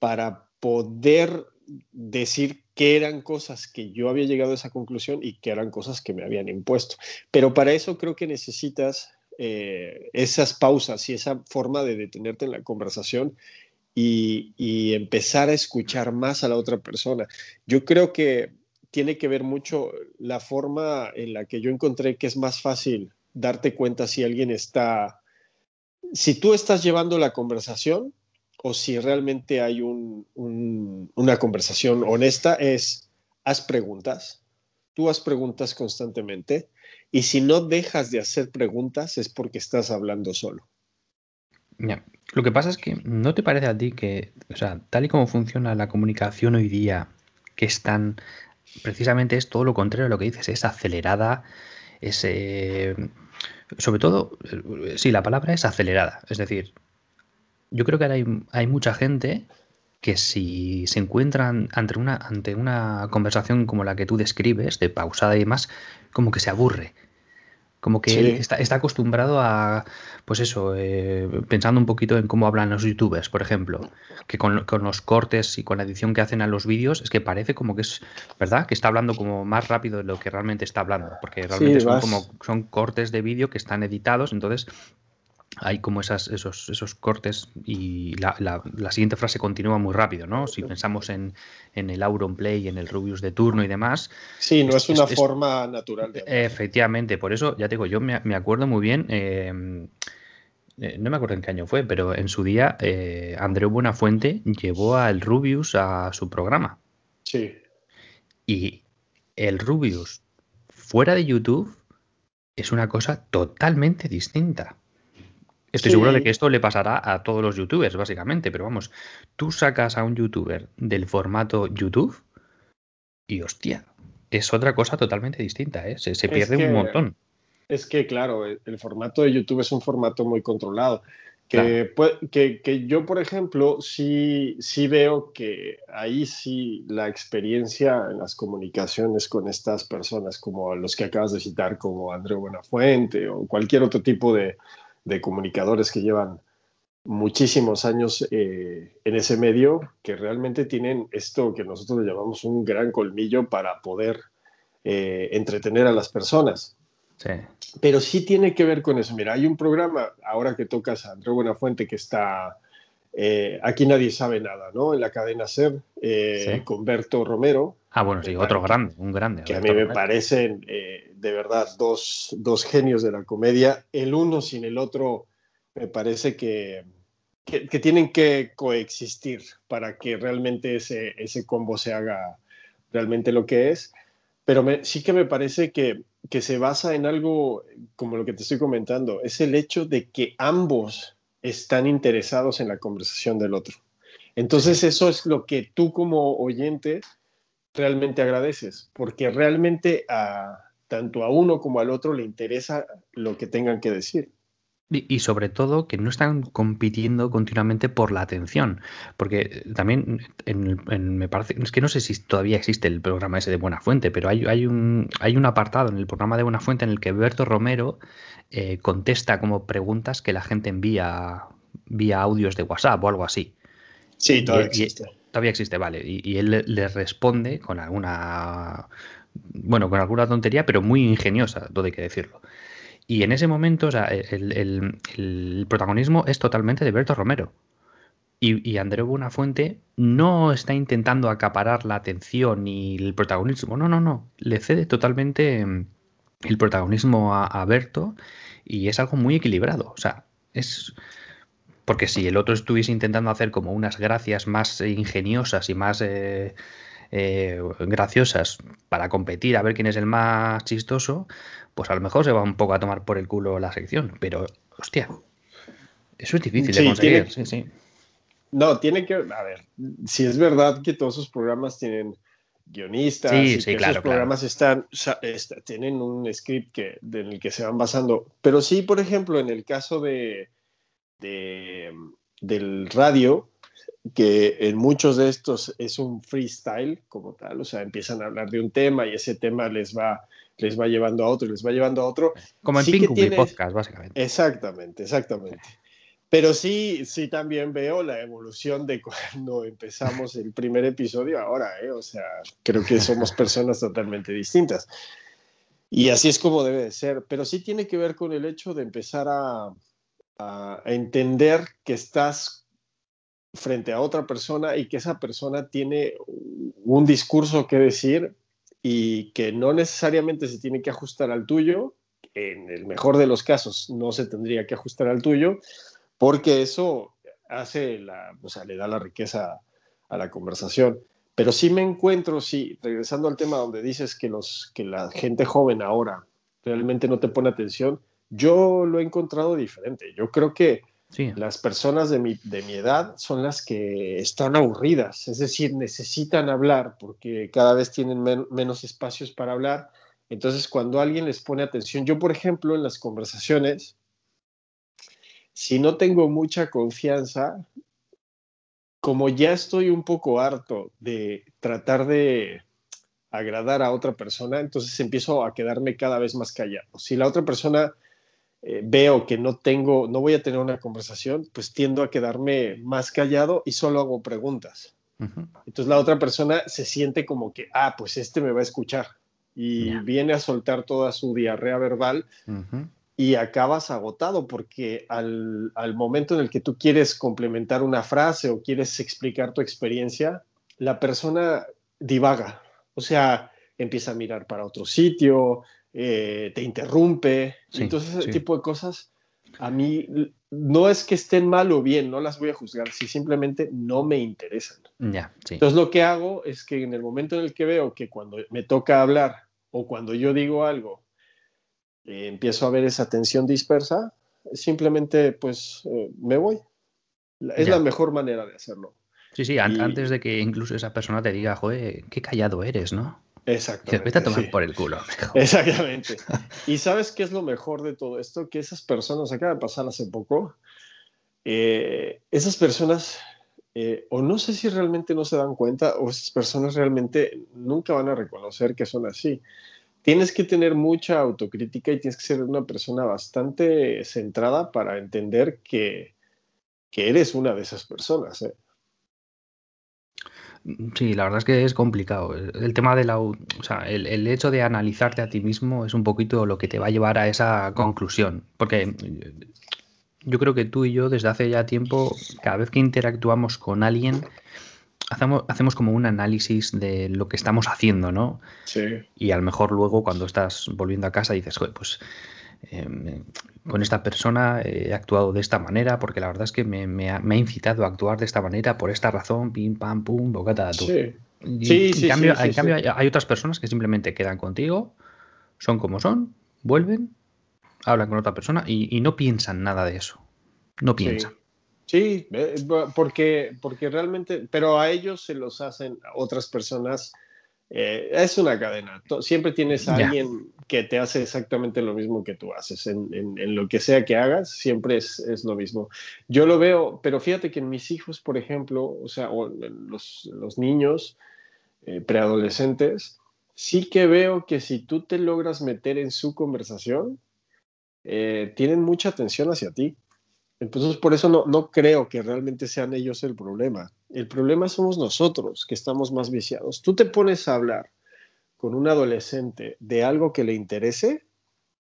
para poder decir que eran cosas que yo había llegado a esa conclusión y que eran cosas que me habían impuesto. Pero para eso creo que necesitas eh, esas pausas y esa forma de detenerte en la conversación y, empezar a escuchar más a la otra persona. Yo creo que tiene que ver mucho la forma en la que yo encontré que es más fácil darte cuenta si alguien está, si tú estás llevando la conversación o si realmente hay una conversación honesta, es haz preguntas. Tú haz preguntas constantemente y si no dejas de hacer preguntas es porque estás hablando solo. Lo que pasa es que no te parece a ti que, o sea, tal y como funciona la comunicación hoy día, que es tan, precisamente es todo lo contrario a lo que dices, es acelerada, es, eh, sobre todo, eh, sí, la palabra es acelerada, es decir, yo creo que hay, hay mucha gente que si se encuentran ante una, ante una conversación como la que tú describes, de pausada y demás, como que se aburre. Como que está, está, acostumbrado a, pues eso, eh, pensando un poquito en cómo hablan los youtubers, por ejemplo, que con, los cortes y con la edición que hacen a los vídeos, es que parece como que es, ¿verdad? Que está hablando como más rápido de lo que realmente está hablando, porque realmente son como son cortes de vídeo que están editados, entonces hay como esas, esos, esos cortes y la, la, siguiente frase continúa muy rápido, ¿no? Si pensamos en, en el Auronplay, en el Rubius de turno y demás. Sí, no es, una forma natural. De efectivamente, por eso, ya te digo, yo me, me acuerdo muy bien, em, eh, no me acuerdo en qué año fue, pero en su día eh, Andreu Buenafuente llevó al Rubius a su programa. Sí. Y el Rubius fuera de YouTube es una cosa totalmente distinta. Estoy seguro de que esto le pasará a todos los youtubers, básicamente, pero vamos, tú sacas a un youtuber del formato YouTube y hostia, es otra cosa totalmente distinta, ¿eh? se, pierde un montón. Es que, claro, el, formato de YouTube es un formato muy controlado. Que, que, que, yo, por ejemplo, sí, sí veo que ahí sí la experiencia en las comunicaciones con estas personas, como los que acabas de citar, como Andreu Buenafuente o cualquier otro tipo de, de comunicadores que llevan muchísimos años eh, en ese medio, que realmente tienen esto que nosotros le llamamos un gran colmillo para poder eh, entretener a las personas. Sí. Pero sí tiene que ver con eso. Mira, hay un programa, ahora que tocas a André Buenafuente, que está eh, aquí nadie sabe nada, ¿no? En la cadena SER, eh, con Berto Romero. Ah, bueno, sí, otro grande, un grande. Que a mí me parecen eh, de verdad dos, dos, genios de la comedia. El uno sin el otro me parece que, que, tienen que coexistir para que realmente ese, ese combo se haga realmente lo que es. Pero sí que me parece que, que se basa en algo como lo que te estoy comentando, es el hecho de que ambos están interesados en la conversación del otro. Entonces eso es lo que tú como oyente realmente agradeces, porque realmente a, tanto a uno como al otro le interesa lo que tengan que decir. Y, sobre todo que no están compitiendo continuamente por la atención, porque también me parece, es que no sé si todavía existe el programa ese de Buena Fuente, pero hay, hay, un, hay un apartado en el programa de Buena Fuente en el que Berto Romero eh, contesta como preguntas que la gente envía vía audios de WhatsApp o algo así. Sí, todavía existe. Todavía existe, vale. Y, él le responde con alguna, bueno, con alguna tontería, pero muy ingeniosa, todo hay que decirlo. Y en ese momento, o sea, el, protagonismo es totalmente de Berto Romero. Y, y Andreu Buenafuente no está intentando acaparar la atención ni el protagonismo. No, no, no. Le cede totalmente el protagonismo a, Berto y es algo muy equilibrado. O sea, es. Porque si el otro estuviese intentando hacer como unas gracias más ingeniosas y más eh, eh, graciosas para competir a ver quién es el más chistoso, pues a lo mejor se va un poco a tomar por el culo la sección. Pero, hostia, eso es difícil de conseguir. Sí, sí. No, tiene que. A ver, si es verdad que todos esos programas tienen guionistas y que esos programas están, tienen un script que, en el que se van basando. Pero sí, por ejemplo, en el caso de, del radio, que en muchos de estos es un freestyle como tal, o sea, empiezan a hablar de un tema y ese tema les va, les va llevando a otro, les va llevando a otro. Como en sí Pink Podcast, básicamente. Exactamente, exactamente. Pero sí, sí también veo la evolución de cuando empezamos el primer episodio ahora, ¿eh? O sea, creo que somos personas totalmente distintas. Y así es como debe de ser. Pero sí tiene que ver con el hecho de empezar a, a entender que estás frente a otra persona y que esa persona tiene un discurso que decir y que no necesariamente se tiene que ajustar al tuyo. En el mejor de los casos no se tendría que ajustar al tuyo, porque eso hace la, o sea, le da la riqueza a la conversación. Pero sí me encuentro, sí, regresando al tema donde dices que, los, que la gente joven ahora realmente no te pone atención, yo lo he encontrado diferente. Yo creo que las personas de mi, de mi edad son las que están aburridas, es decir, necesitan hablar porque cada vez tienen menos espacios para hablar. Entonces, cuando alguien les pone atención, yo, por ejemplo, en las conversaciones, si no tengo mucha confianza, como ya estoy un poco harto de tratar de agradar a otra persona, entonces empiezo a quedarme cada vez más callado. Si la otra persona eh, veo que no tengo, no voy a tener una conversación, pues tiendo a quedarme más callado y solo hago preguntas. Entonces la otra persona se siente como que, ah, pues este me va a escuchar y viene a soltar toda su diarrea verbal y acabas agotado porque al, momento en el que tú quieres complementar una frase o quieres explicar tu experiencia, la persona divaga, o sea, empieza a mirar para otro sitio, eh, te interrumpe, entonces ese tipo de cosas a mí no es que estén mal o bien, no las voy a juzgar, si simplemente no me interesan. Entonces lo que hago es que en el momento en el que veo que cuando me toca hablar o cuando yo digo algo eh, empiezo a ver esa tensión dispersa, simplemente pues eh, me voy. Es la mejor manera de hacerlo. Sí, sí, antes de que incluso esa persona te diga, joder, qué callado eres, ¿no? Exactamente. Vete a tomar por el culo. Exactamente. Y sabes qué es lo mejor de todo esto? Que esas personas, acaba de pasar hace poco, eh, esas personas, o no sé si realmente no se dan cuenta, o esas personas realmente nunca van a reconocer que son así tienes que tener mucha autocrítica y tienes que ser una persona bastante centrada para entender que, eres una de esas personas. ¿eh? Sí, la verdad es que es complicado. El tema de la, o sea, el, hecho de analizarte a ti mismo es un poquito lo que te va a llevar a esa conclusión. Porque yo creo que tú y yo desde hace ya tiempo, cada vez que interactuamos con alguien, hacemos, hacemos como un análisis de lo que estamos haciendo, ¿no? Sí. Y a lo mejor luego cuando estás volviendo a casa dices, Joder, pues em, con esta persona he actuado de esta manera porque la verdad es que me, ha, incitado a actuar de esta manera por esta razón, pim, pam, pum, bocata Sí. sí, en cambio, en cambio hay otras personas que simplemente quedan contigo, son como son, vuelven, hablan con otra persona y, no piensan nada de eso. No piensan. Sí, eh, porque, porque realmente, pero a ellos se los hacen otras personas. Eh, es una cadena. Siempre tienes a alguien que te hace exactamente lo mismo que tú haces. En, en, lo que sea que hagas, siempre es, es, lo mismo. Yo lo veo, pero fíjate que en mis hijos, por ejemplo, o sea, los, los, niños eh, preadolescentes, sí que veo que si tú te logras meter en su conversación, tienen mucha atención hacia ti. Entonces, por eso no, no creo que realmente sean ellos el problema. El problema somos nosotros, que estamos más viciados. Tú te pones a hablar con un adolescente de algo que le interese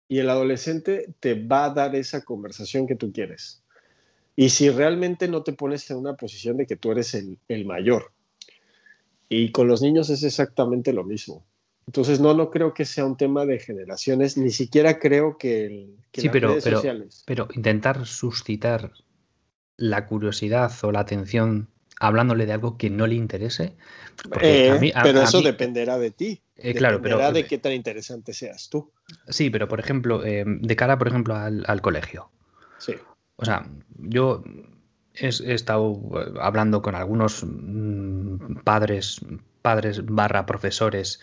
y el adolescente te va a dar esa conversación que tú quieres. Y si realmente no te pones en una posición de que tú eres el, el mayor. Y con los niños es exactamente lo mismo. Entonces, no, no creo que sea un tema de generaciones, ni siquiera creo que, el, sí, pero, pero, Pero intentar suscitar la curiosidad o la atención hablándole de algo que no le interese. Eh, pero eso dependerá de ti. Eh, claro, dependerá de qué tan interesante seas tú. Sí, pero por ejemplo, eh, de cara, por ejemplo, al, colegio. Sí. O sea, yo he, estado hablando con algunos mm, padres, padres barra profesores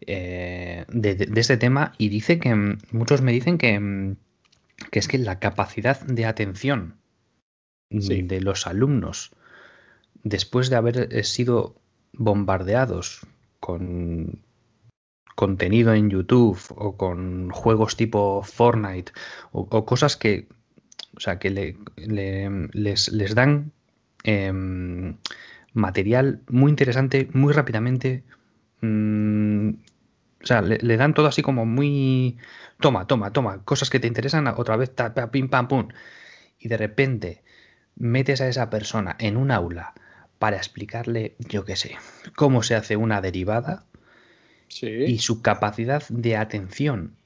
eh, de, este tema y dice que mm, muchos me dicen que, mm, que es que la capacidad de atención de los alumnos después de haber eh, sido bombardeados con contenido en YouTube o con juegos tipo Fortnite o, cosas que, o sea, que le, les, les, dan em, material muy interesante muy rápidamente Mm, o sea, le, dan todo así como muy... Toma, toma, toma, cosas que te interesan, otra vez, ta, pim, pam, pum. Y de repente metes a esa persona en un aula para explicarle, yo qué sé, cómo se hace una derivada y su capacidad de atención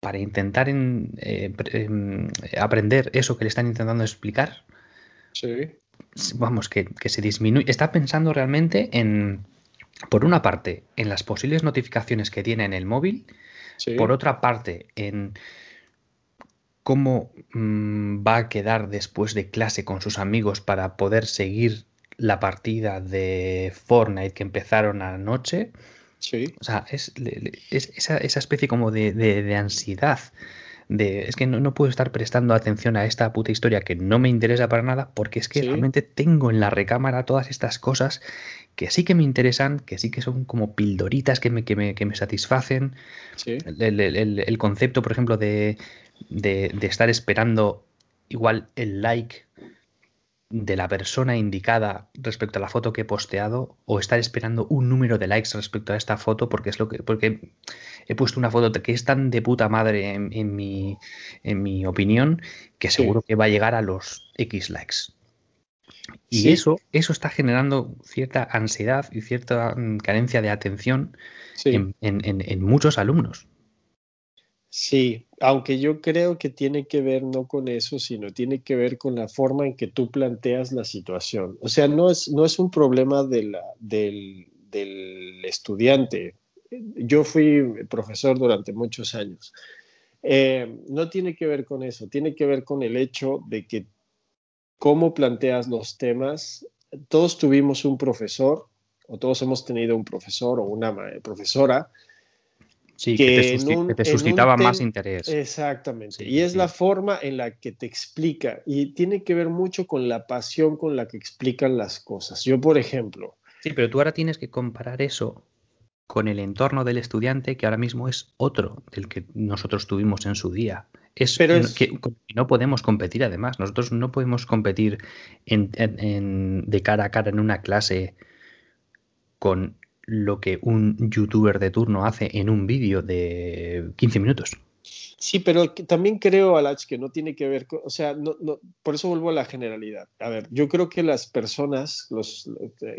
para intentar eh, em, aprender eso que le están intentando explicar. Vamos, que, que se disminuye. Está pensando realmente en, por una parte, en las posibles notificaciones que tiene en el móvil, por otra parte, en cómo mm, va a quedar después de clase con sus amigos para poder seguir la partida de Fortnite que empezaron anoche. Sí. O sea, es, esa, especie como de, ansiedad. De, es que no, puedo estar prestando atención a esta puta historia que no me interesa para nada porque es que realmente tengo en la recámara todas estas cosas que sí que me interesan, que sí que son como pildoritas que me, que me, que me satisfacen. El, concepto, por ejemplo, de, de, estar esperando igual el like de la persona indicada respecto a la foto que he posteado o estar esperando un número de likes respecto a esta foto porque es lo que porque he puesto una foto que es tan de puta madre en, mi, en mi opinión que seguro que va a llegar a los X likes. Y eso, eso está generando cierta ansiedad y cierta mm, carencia de atención en, muchos alumnos. Sí, aunque yo creo que tiene que ver no con eso, sino tiene que ver con la forma en que tú planteas la situación. O sea, no es, no es un problema del, estudiante. Yo fui profesor durante muchos años. Eh, no tiene que ver con eso, tiene que ver con el hecho de que cómo planteas los temas. Todos tuvimos un profesor, o todos hemos tenido un profesor o una profesora. Sí, que, te, suscitaba más interés. Exactamente. y es la forma en la que te explica. Y tiene que ver mucho con la pasión con la que explican las cosas. Yo, por ejemplo. Sí, pero tú ahora tienes que comparar eso con el entorno del estudiante que ahora mismo es otro del que nosotros tuvimos en su día. Es, que no podemos competir además. Nosotros no podemos competir de cara a cara en una clase con lo que un youtuber de turno hace en un vídeo de 15 minutos. Sí, pero también creo, Alach, que no tiene que ver con, o sea, no, no, por eso vuelvo a la generalidad. A ver, yo creo que las personas, los,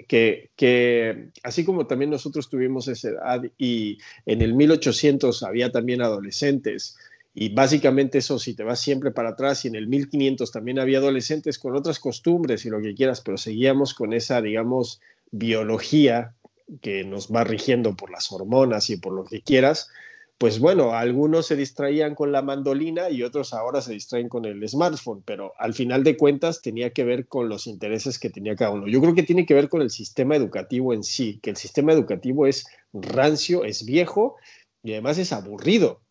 que, que así como también nosotros tuvimos esa edad y en el 1800 había también adolescentes, y básicamente eso, si te vas siempre para atrás, y en el 1500 también había adolescentes con otras costumbres y lo que quieras, pero seguíamos con esa, digamos, biología que nos va rigiendo por las hormonas y por lo que quieras, pues bueno, algunos se distraían con la mandolina y otros ahora se distraen con el smartphone, pero al final de cuentas tenía que ver con los intereses que tenía cada uno. Yo creo que tiene que ver con el sistema educativo en sí, que el sistema educativo es rancio, es viejo y además es aburrido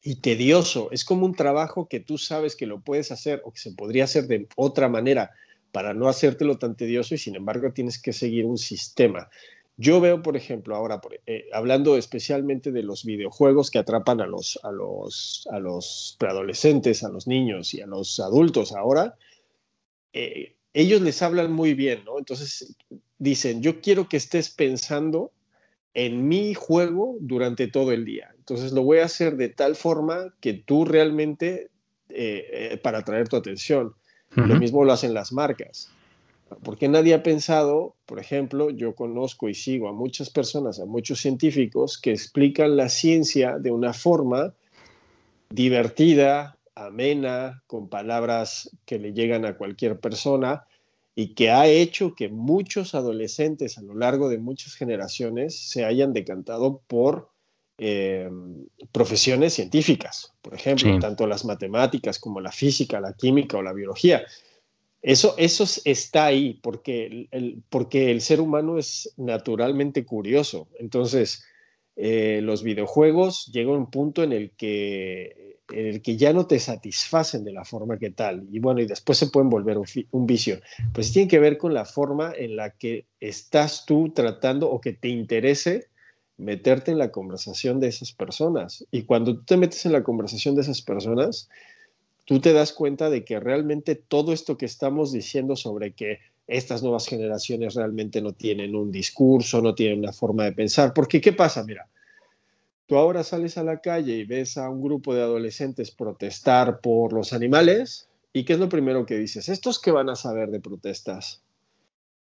y tedioso. Es como un trabajo que tú sabes que lo puedes hacer o que se podría hacer de otra manera para no hacértelo tan tedioso y sin embargo tienes que seguir un sistema. Yo veo, por ejemplo, ahora, eh, hablando especialmente de los videojuegos que atrapan a los, a, los, a los preadolescentes, a los niños y a los adultos ahora, eh, ellos les hablan muy bien, ¿no? Entonces dicen, yo quiero que estés pensando en mi juego durante todo el día. Entonces lo voy a hacer de tal forma que tú realmente, eh, para atraer tu atención. Lo mismo lo hacen las marcas. Porque nadie ha pensado, por ejemplo, yo conozco y sigo a muchas personas, a muchos científicos que explican la ciencia de una forma divertida, amena, con palabras que le llegan a cualquier persona y que ha hecho que muchos adolescentes a lo largo de muchas generaciones se hayan decantado por eh, profesiones científicas, por ejemplo, tanto las matemáticas como la física, la química o la biología. Eso, eso está ahí porque el, porque el ser humano es naturalmente curioso. Entonces, eh, los videojuegos llegan a un punto en el, que, en el que ya no te satisfacen de la forma que tal. Y bueno, y después se pueden volver un, vicio. Pues tiene que ver con la forma en la que estás tú tratando o que te interese meterte en la conversación de esas personas. Y cuando tú te metes en la conversación de esas personas, tú te das cuenta de que realmente todo esto que estamos diciendo sobre que estas nuevas generaciones realmente no tienen un discurso, no tienen una forma de pensar, porque ¿qué pasa? Mira, tú ahora sales a la calle y ves a un grupo de adolescentes protestar por los animales, ¿y qué es lo primero que dices? ¿Estos qué van a saber de protestas?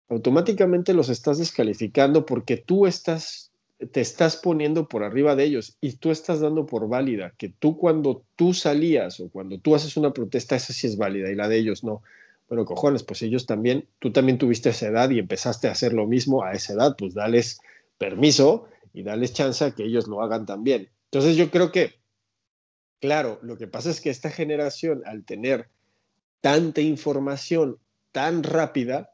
Automáticamente los estás descalificando porque tú estás te estás poniendo por arriba de ellos y tú estás dando por válida que tú cuando tú salías o cuando tú haces una protesta, esa sí es válida y la de ellos no. Bueno, cojones, pues ellos también, tú también tuviste esa edad y empezaste a hacer lo mismo a esa edad, pues dales permiso y dales chance a que ellos lo hagan también. Entonces yo creo que, claro, lo que pasa es que esta generación, al tener tanta información tan rápida,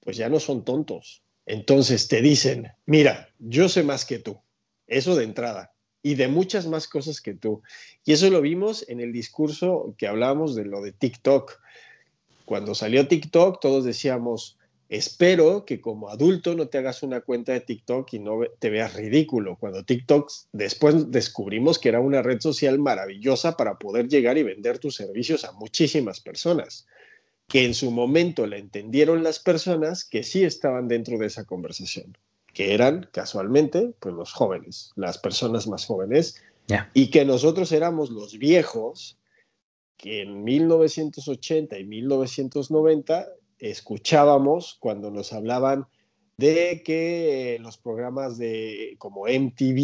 pues ya no son tontos entonces te dicen, mira, yo sé más que tú, eso de entrada, y de muchas más cosas que tú. Y eso lo vimos en el discurso que hablábamos de lo de TikTok. Cuando salió TikTok, todos decíamos, espero que como adulto no te hagas una cuenta de TikTok y no te veas ridículo. Cuando TikTok después descubrimos que era una red social maravillosa para poder llegar y vender tus servicios a muchísimas personas que en su momento la entendieron las personas que sí estaban dentro de esa conversación, que eran casualmente pues los jóvenes, las personas más jóvenes, y que nosotros éramos los viejos que en 1980 y 1990 escuchábamos cuando nos hablaban de que los programas de como MTV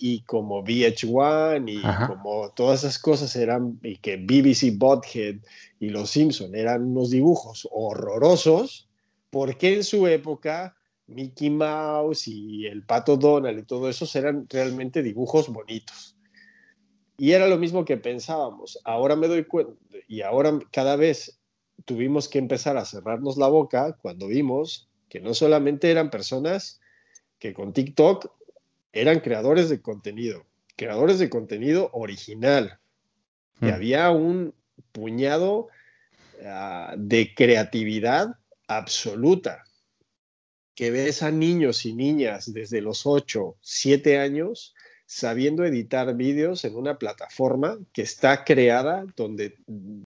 y como VH1 y como todas esas cosas eran, y que BBC Bothead y Los Simpson eran unos dibujos horrorosos, porque en su época Mickey Mouse y el Pato Donald y todo eso eran realmente dibujos bonitos. Y era lo mismo que pensábamos. Ahora me doy cuenta, y ahora cada vez tuvimos que empezar a cerrarnos la boca cuando vimos que no solamente eran personas que con TikTok eran creadores de contenido, creadores de contenido original, que hmm. había un puñado ah, de creatividad absoluta, que ves a niños y niñas desde los 8, 7 años sabiendo editar vídeos en una plataforma que está creada donde,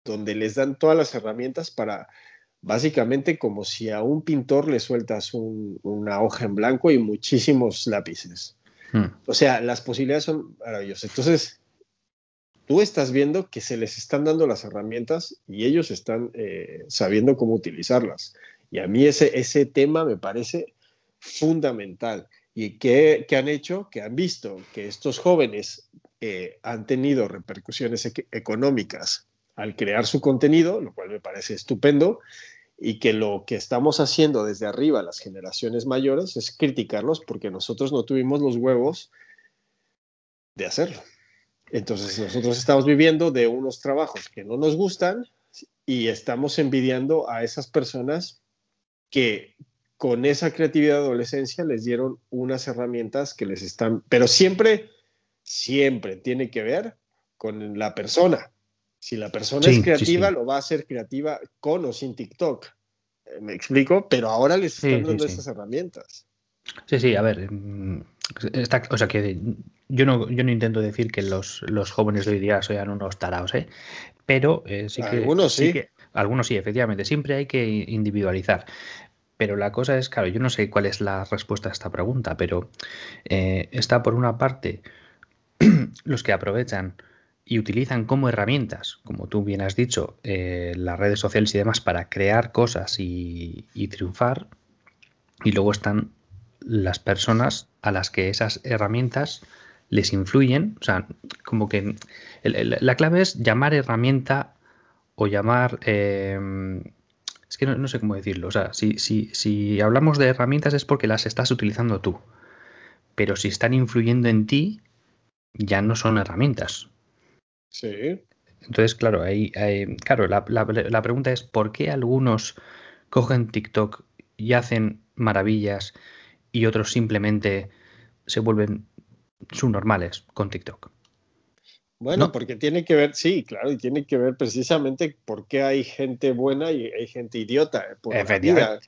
donde les dan todas las herramientas para básicamente como si a un pintor le sueltas una hoja en blanco y muchísimos lápices. Hmm. O sea, las posibilidades son maravillosas. Entonces, tú estás viendo que se les están dando las herramientas y ellos están eh, sabiendo cómo utilizarlas. Y a mí ese, ese tema me parece fundamental. ¿Y qué, han hecho? Que han visto que estos jóvenes eh, han tenido repercusiones económicas al crear su contenido, lo cual me parece estupendo, y que lo que estamos haciendo desde arriba, las generaciones mayores, es criticarlos porque nosotros no tuvimos los huevos de hacerlo. Entonces nosotros estamos viviendo de unos trabajos que no nos gustan y estamos envidiando a esas personas que con esa creatividad de adolescencia les dieron unas herramientas que les están, pero siempre, siempre tiene que ver con la persona. Si la persona es creativa, lo va a hacer creativa con o sin TikTok. Eh, me explico, pero ahora les están dando esas herramientas. Sí, sí, a ver, mm, o sea que yo no, yo no intento decir que los, los jóvenes de hoy día sean unos taraos, ¿eh? pero eh, sí que... Algunos sí. algunos sí, efectivamente, siempre hay que individualizar. Pero la cosa es, claro, yo no sé cuál es la respuesta a esta pregunta, pero eh, está por una parte los que aprovechan y utilizan como herramientas, como tú bien has dicho, eh, las redes sociales y demás para crear cosas y, triunfar. Y luego están las personas a las que esas herramientas les influyen. O sea, como que la clave es llamar herramienta o llamar... Eh, es que no, sé cómo decirlo. O sea, si, si, si hablamos de herramientas es porque las estás utilizando tú. Pero si están influyendo en ti, ya no son herramientas. Sí. Entonces, claro, ahí, claro, la, la, pregunta es ¿por qué algunos cogen TikTok y hacen maravillas y otros simplemente se vuelven subnormales con TikTok? Bueno, porque tiene que ver, sí, claro, y tiene que ver precisamente por qué hay gente buena y hay gente idiota. Eh, por efectivamente,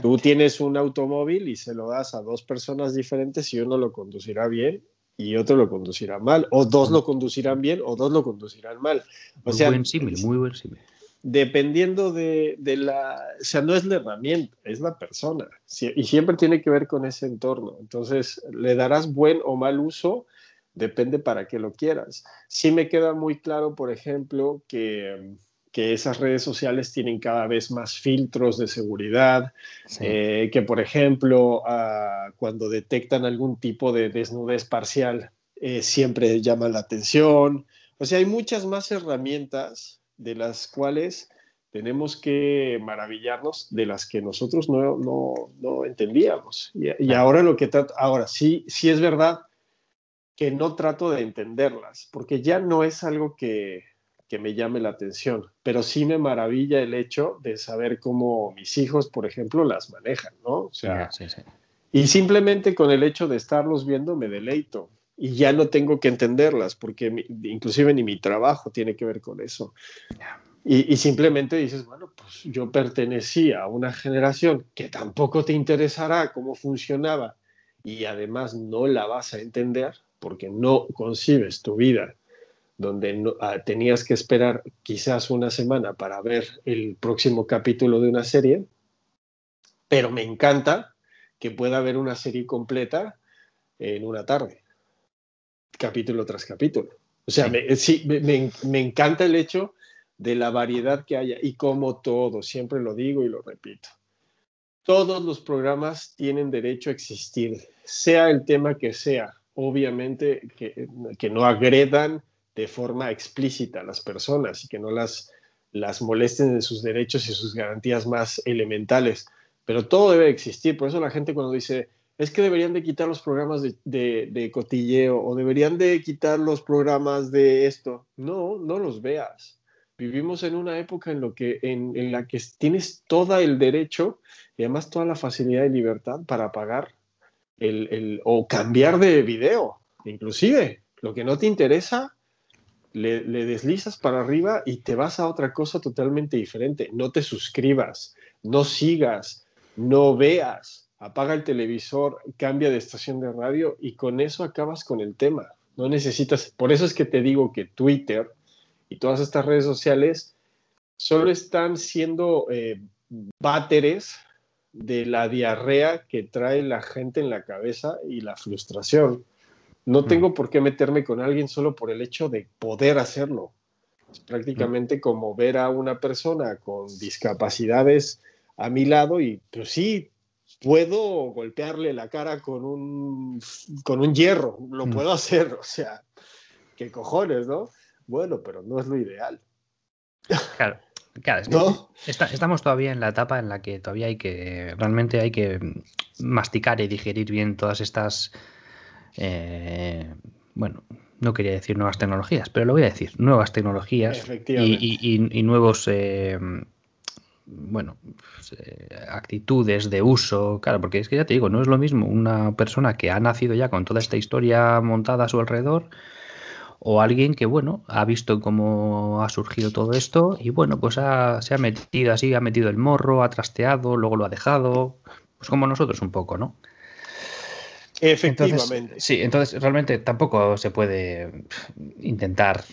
Tú tienes un automóvil y se lo das a dos personas diferentes y uno lo conducirá bien y otro lo conducirá mal, o dos lo conducirán bien o dos lo conducirán mal. O muy buen símil, muy buen símil. Dependiendo de, de, la, o sea, no es la herramienta, es la persona, y siempre tiene que ver con ese entorno. Entonces, le darás buen o mal uso depende para qué lo quieras. Sí me queda muy claro, por ejemplo, que, esas redes sociales tienen cada vez más filtros de seguridad, eh, que por ejemplo, ah, cuando detectan algún tipo de desnudez parcial, eh, siempre llaman la atención. O sea, hay muchas más herramientas de las cuales tenemos que maravillarnos de las que nosotros no, entendíamos. Y, ahora lo que ahora sí, sí es verdad que no trato de entenderlas, porque ya no es algo que, me llame la atención, pero sí me maravilla el hecho de saber cómo mis hijos, por ejemplo, las manejan, ¿no? O sea, y simplemente con el hecho de estarlos viendo me deleito y ya no tengo que entenderlas, porque inclusive ni mi trabajo tiene que ver con eso. Y, y, simplemente dices, bueno, pues yo pertenecía a una generación que tampoco te interesará cómo funcionaba y además no la vas a entender, porque no concibes tu vida donde ah, tenías que esperar quizás una semana para ver el próximo capítulo de una serie, pero me encanta que pueda ver una serie completa en una tarde, capítulo tras capítulo. O sea, sí. me, encanta el hecho de la variedad que haya y como todo, siempre lo digo y lo repito. Todos los programas tienen derecho a existir, sea el tema que sea obviamente que, no agredan de forma explícita a las personas y que no las, las molesten en sus derechos y sus garantías más elementales. Pero todo debe existir. Por eso la gente cuando dice, es que deberían de quitar los programas de, de, cotilleo o deberían de quitar los programas de esto. No, no los veas. Vivimos en una época en, lo que, en, en la que tienes todo el derecho y además toda la facilidad y libertad para pagar o cambiar de video, inclusive. Lo que no te interesa, le, deslizas para arriba y te vas a otra cosa totalmente diferente. No te suscribas, no sigas, no veas, apaga el televisor, cambia de estación de radio y con eso acabas con el tema. No necesitas, por eso es que te digo que Twitter y todas estas redes sociales solo están siendo eh, váteres de la diarrea que trae la gente en la cabeza y la frustración. No tengo por qué meterme con alguien solo por el hecho de poder hacerlo. Es prácticamente como ver a una persona con discapacidades a mi lado y pues sí, puedo golpearle la cara con un, con un hierro, lo mm. puedo hacer, o sea, qué cojones, ¿no? Bueno, pero no es lo ideal. Claro. Claro, estamos todavía en la etapa en la que todavía hay que, realmente hay que masticar y digerir bien todas estas, eh, bueno, no quería decir nuevas tecnologías, pero lo voy a decir, nuevas tecnologías y, nuevos, eh, bueno, pues, eh, actitudes de uso, claro, porque es que ya te digo, no es lo mismo una persona que ha nacido ya con toda esta historia montada a su alrededor o alguien que, bueno, ha visto cómo ha surgido todo esto y, bueno, pues se ha metido así, ha metido el morro, ha trasteado, luego lo ha dejado, pues como nosotros un poco, ¿no? Efectivamente. sí, entonces realmente tampoco se puede intentar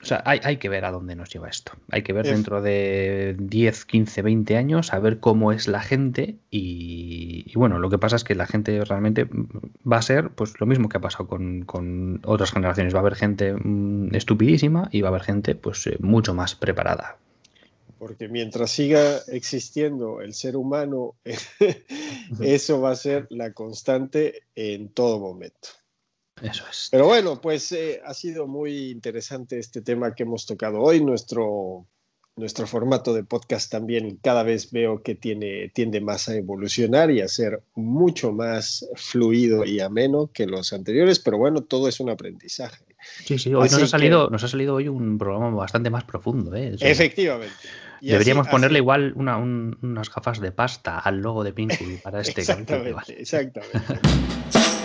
o sea, hay, hay, que ver a dónde nos lleva esto. Hay que ver dentro de 10, 15, 20 años, a ver cómo es la gente. Y, bueno, lo que pasa es que la gente realmente va a ser pues lo mismo que ha pasado con, otras generaciones. Va a haber gente mm, estupidísima y va a haber gente pues eh, mucho más preparada. Porque mientras siga existiendo el ser humano, eso va a ser la constante en todo momento. Eso es. Pero bueno, pues eh, ha sido muy interesante este tema que hemos tocado hoy. Nuestro, nuestro formato de podcast también cada vez veo que tiene, tiende más a evolucionar y a ser mucho más fluido y ameno que los anteriores, pero bueno, todo es un aprendizaje. Sí, sí, hoy nos ha, salido, nos ha salido hoy un programa bastante más profundo. ¿eh? Efectivamente. Deberíamos ponerle igual unas gafas de pasta al logo de Pinky para este exactamente, Exactamente.